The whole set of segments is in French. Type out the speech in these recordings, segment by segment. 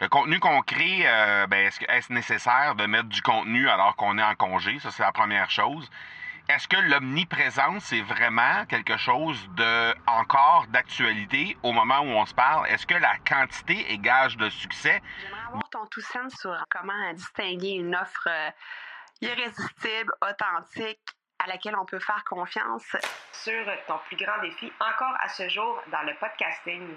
Le contenu qu'on crée, euh, ben, est-ce, nécessaire de mettre du contenu alors qu'on est en congé? Ça, c'est la première chose. Est-ce que l'omniprésence est vraiment quelque chose de encore d'actualité au moment où on se parle? Est-ce que la quantité est gage de succès? J'aimerais avoir ton tout sens sur comment distinguer une offre euh, irrésistible, authentique, à laquelle on peut faire confiance. sur ton plus grand défi encore à ce jour dans le podcasting.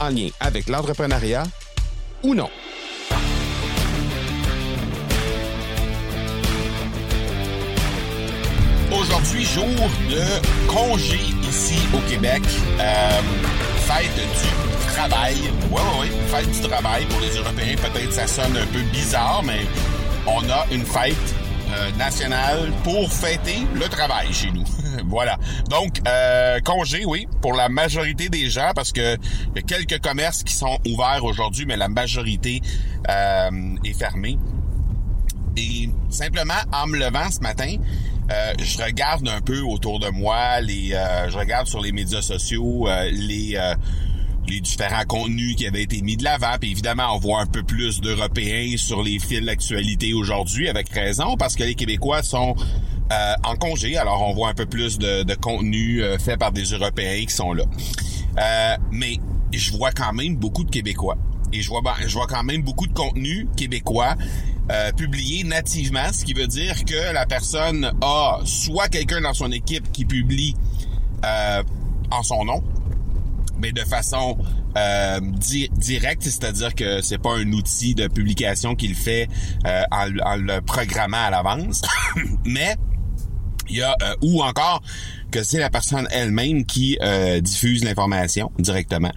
en lien avec l'entrepreneuriat ou non. Aujourd'hui, jour de congé ici au Québec. Euh, fête du travail. Ouais, ouais, ouais, fête du travail pour les Européens. Peut-être ça sonne un peu bizarre, mais on a une fête euh, nationale pour fêter le travail chez nous. Voilà. Donc, euh, congé, oui, pour la majorité des gens, parce que y a quelques commerces qui sont ouverts aujourd'hui, mais la majorité euh, est fermée. Et simplement, en me levant ce matin, euh, je regarde un peu autour de moi, les, euh, je regarde sur les médias sociaux les, les différents contenus qui avaient été mis de l'avant. Puis évidemment, on voit un peu plus d'Européens sur les fils d'actualité aujourd'hui, avec raison, parce que les Québécois sont euh, en congé. Alors, on voit un peu plus de, de contenu euh, fait par des Européens qui sont là. Euh, mais je vois quand même beaucoup de Québécois. Et je vois, ben, je vois quand même beaucoup de contenu québécois euh, publié nativement, ce qui veut dire que la personne a soit quelqu'un dans son équipe qui publie euh, en son nom, mais de façon euh, di- directe, c'est-à-dire que c'est pas un outil de publication qu'il fait euh, en, en le programmant à l'avance, mais il y a euh, ou encore que c'est la personne elle-même qui euh, diffuse l'information directement.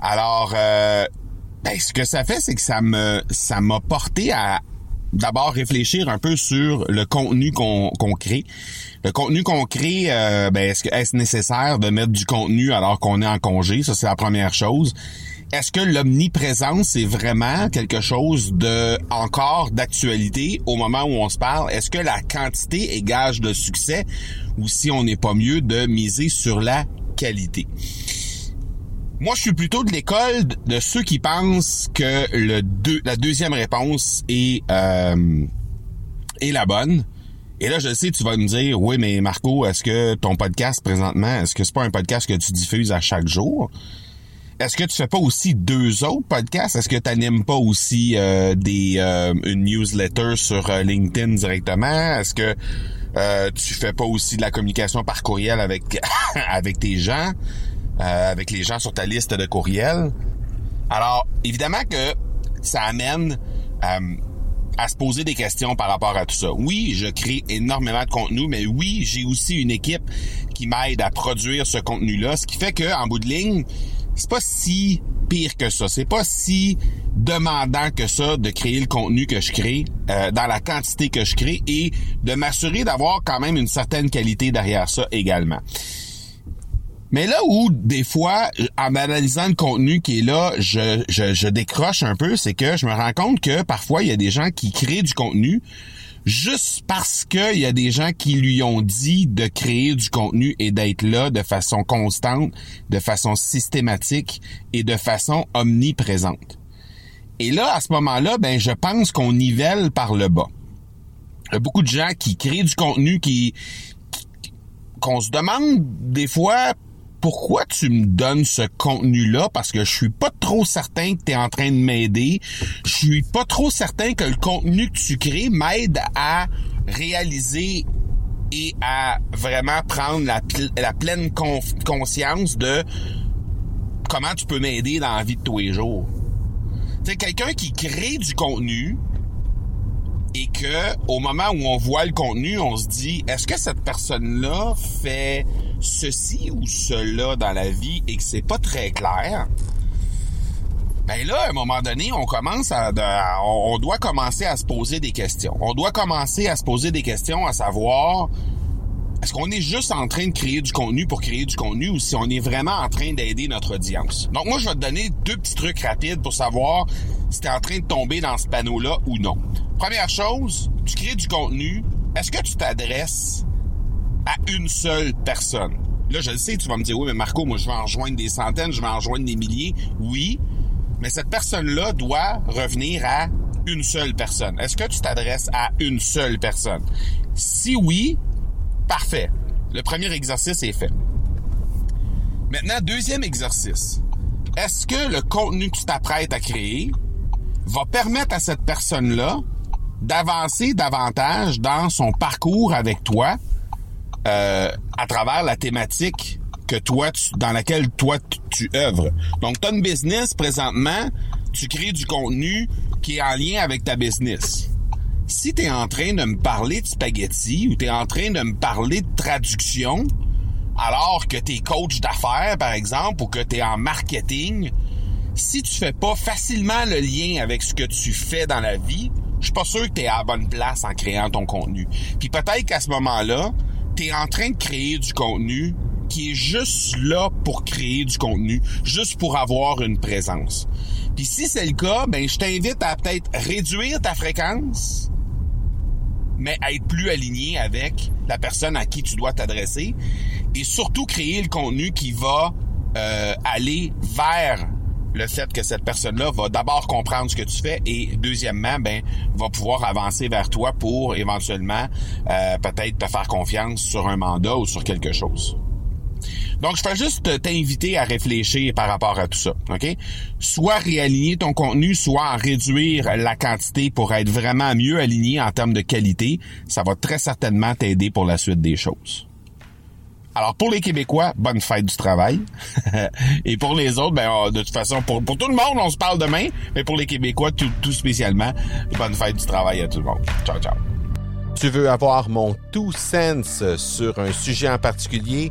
Alors, euh, ben, ce que ça fait, c'est que ça me ça m'a porté à d'abord réfléchir un peu sur le contenu qu'on qu'on crée. Le contenu qu'on crée, euh, ben, est-ce que est-ce nécessaire de mettre du contenu alors qu'on est en congé? Ça, c'est la première chose. Est-ce que l'omniprésence est vraiment quelque chose de encore d'actualité au moment où on se parle? Est-ce que la quantité est gage de succès ou si on n'est pas mieux de miser sur la qualité? Moi, je suis plutôt de l'école de ceux qui pensent que la deuxième réponse est, euh, est la bonne. Et là, je sais, tu vas me dire, oui, mais Marco, est-ce que ton podcast présentement, est-ce que c'est pas un podcast que tu diffuses à chaque jour? Est-ce que tu fais pas aussi deux autres podcasts? Est-ce que tu n'animes pas aussi euh, des euh, une newsletter sur euh, LinkedIn directement? Est-ce que euh, tu fais pas aussi de la communication par courriel avec avec tes gens, euh, avec les gens sur ta liste de courriels? Alors, évidemment que ça amène euh, à se poser des questions par rapport à tout ça. Oui, je crée énormément de contenu, mais oui, j'ai aussi une équipe qui m'aide à produire ce contenu-là, ce qui fait que en bout de ligne, c'est pas si pire que ça. C'est pas si demandant que ça de créer le contenu que je crée euh, dans la quantité que je crée et de m'assurer d'avoir quand même une certaine qualité derrière ça également. Mais là où, des fois, en analysant le contenu qui est là, je, je, je décroche un peu, c'est que je me rends compte que parfois, il y a des gens qui créent du contenu juste parce qu'il y a des gens qui lui ont dit de créer du contenu et d'être là de façon constante, de façon systématique et de façon omniprésente. Et là, à ce moment-là, ben, je pense qu'on nivelle par le bas. Il y a beaucoup de gens qui créent du contenu qui, qu'on se demande des fois pourquoi tu me donnes ce contenu-là? Parce que je suis pas trop certain que tu es en train de m'aider. Je suis pas trop certain que le contenu que tu crées m'aide à réaliser et à vraiment prendre la, pl- la pleine conscience de comment tu peux m'aider dans la vie de tous les jours. Sais, quelqu'un qui crée du contenu et que au moment où on voit le contenu, on se dit est-ce que cette personne-là fait ceci ou cela dans la vie et que c'est pas très clair? Ben là, à un moment donné, on commence à, on doit commencer à se poser des questions. On doit commencer à se poser des questions à savoir est-ce qu'on est juste en train de créer du contenu pour créer du contenu ou si on est vraiment en train d'aider notre audience? Donc moi, je vais te donner deux petits trucs rapides pour savoir si tu es en train de tomber dans ce panneau-là ou non. Première chose, tu crées du contenu. Est-ce que tu t'adresses à une seule personne? Là, je le sais, tu vas me dire, oui, mais Marco, moi, je vais en rejoindre des centaines, je vais en rejoindre des milliers. Oui, mais cette personne-là doit revenir à une seule personne. Est-ce que tu t'adresses à une seule personne? Si oui, parfait. Le premier exercice est fait. Maintenant, deuxième exercice. Est-ce que le contenu que tu t'apprêtes à créer va permettre à cette personne-là d'avancer davantage dans son parcours avec toi euh, à travers la thématique que toi dans laquelle toi tu, tu œuvres? Donc une business présentement, tu crées du contenu qui est en lien avec ta business. Si tu es en train de me parler de spaghetti ou tu es en train de me parler de traduction alors que tu es coach d'affaires par exemple ou que tu es en marketing, si tu fais pas facilement le lien avec ce que tu fais dans la vie, je suis pas sûr que tu es à la bonne place en créant ton contenu. Puis peut-être qu'à ce moment-là, tu es en train de créer du contenu qui est juste là pour créer du contenu, juste pour avoir une présence. Puis si c'est le cas, ben je t'invite à peut-être réduire ta fréquence, mais être plus aligné avec la personne à qui tu dois t'adresser et surtout créer le contenu qui va euh, aller vers le fait que cette personne-là va d'abord comprendre ce que tu fais et deuxièmement, ben va pouvoir avancer vers toi pour éventuellement euh, peut-être te faire confiance sur un mandat ou sur quelque chose. Donc, je fais juste t'inviter à réfléchir par rapport à tout ça, OK? Soit réaligner ton contenu, soit réduire la quantité pour être vraiment mieux aligné en termes de qualité. Ça va très certainement t'aider pour la suite des choses. Alors, pour les Québécois, bonne fête du travail. Et pour les autres, ben, on- de toute façon, pour, pour tout le monde, on se parle demain. Mais pour les Québécois, tout, tout spécialement, bonne fête du travail à tout le monde. Ciao, ciao. Tu veux avoir mon tout sens sur un sujet en particulier?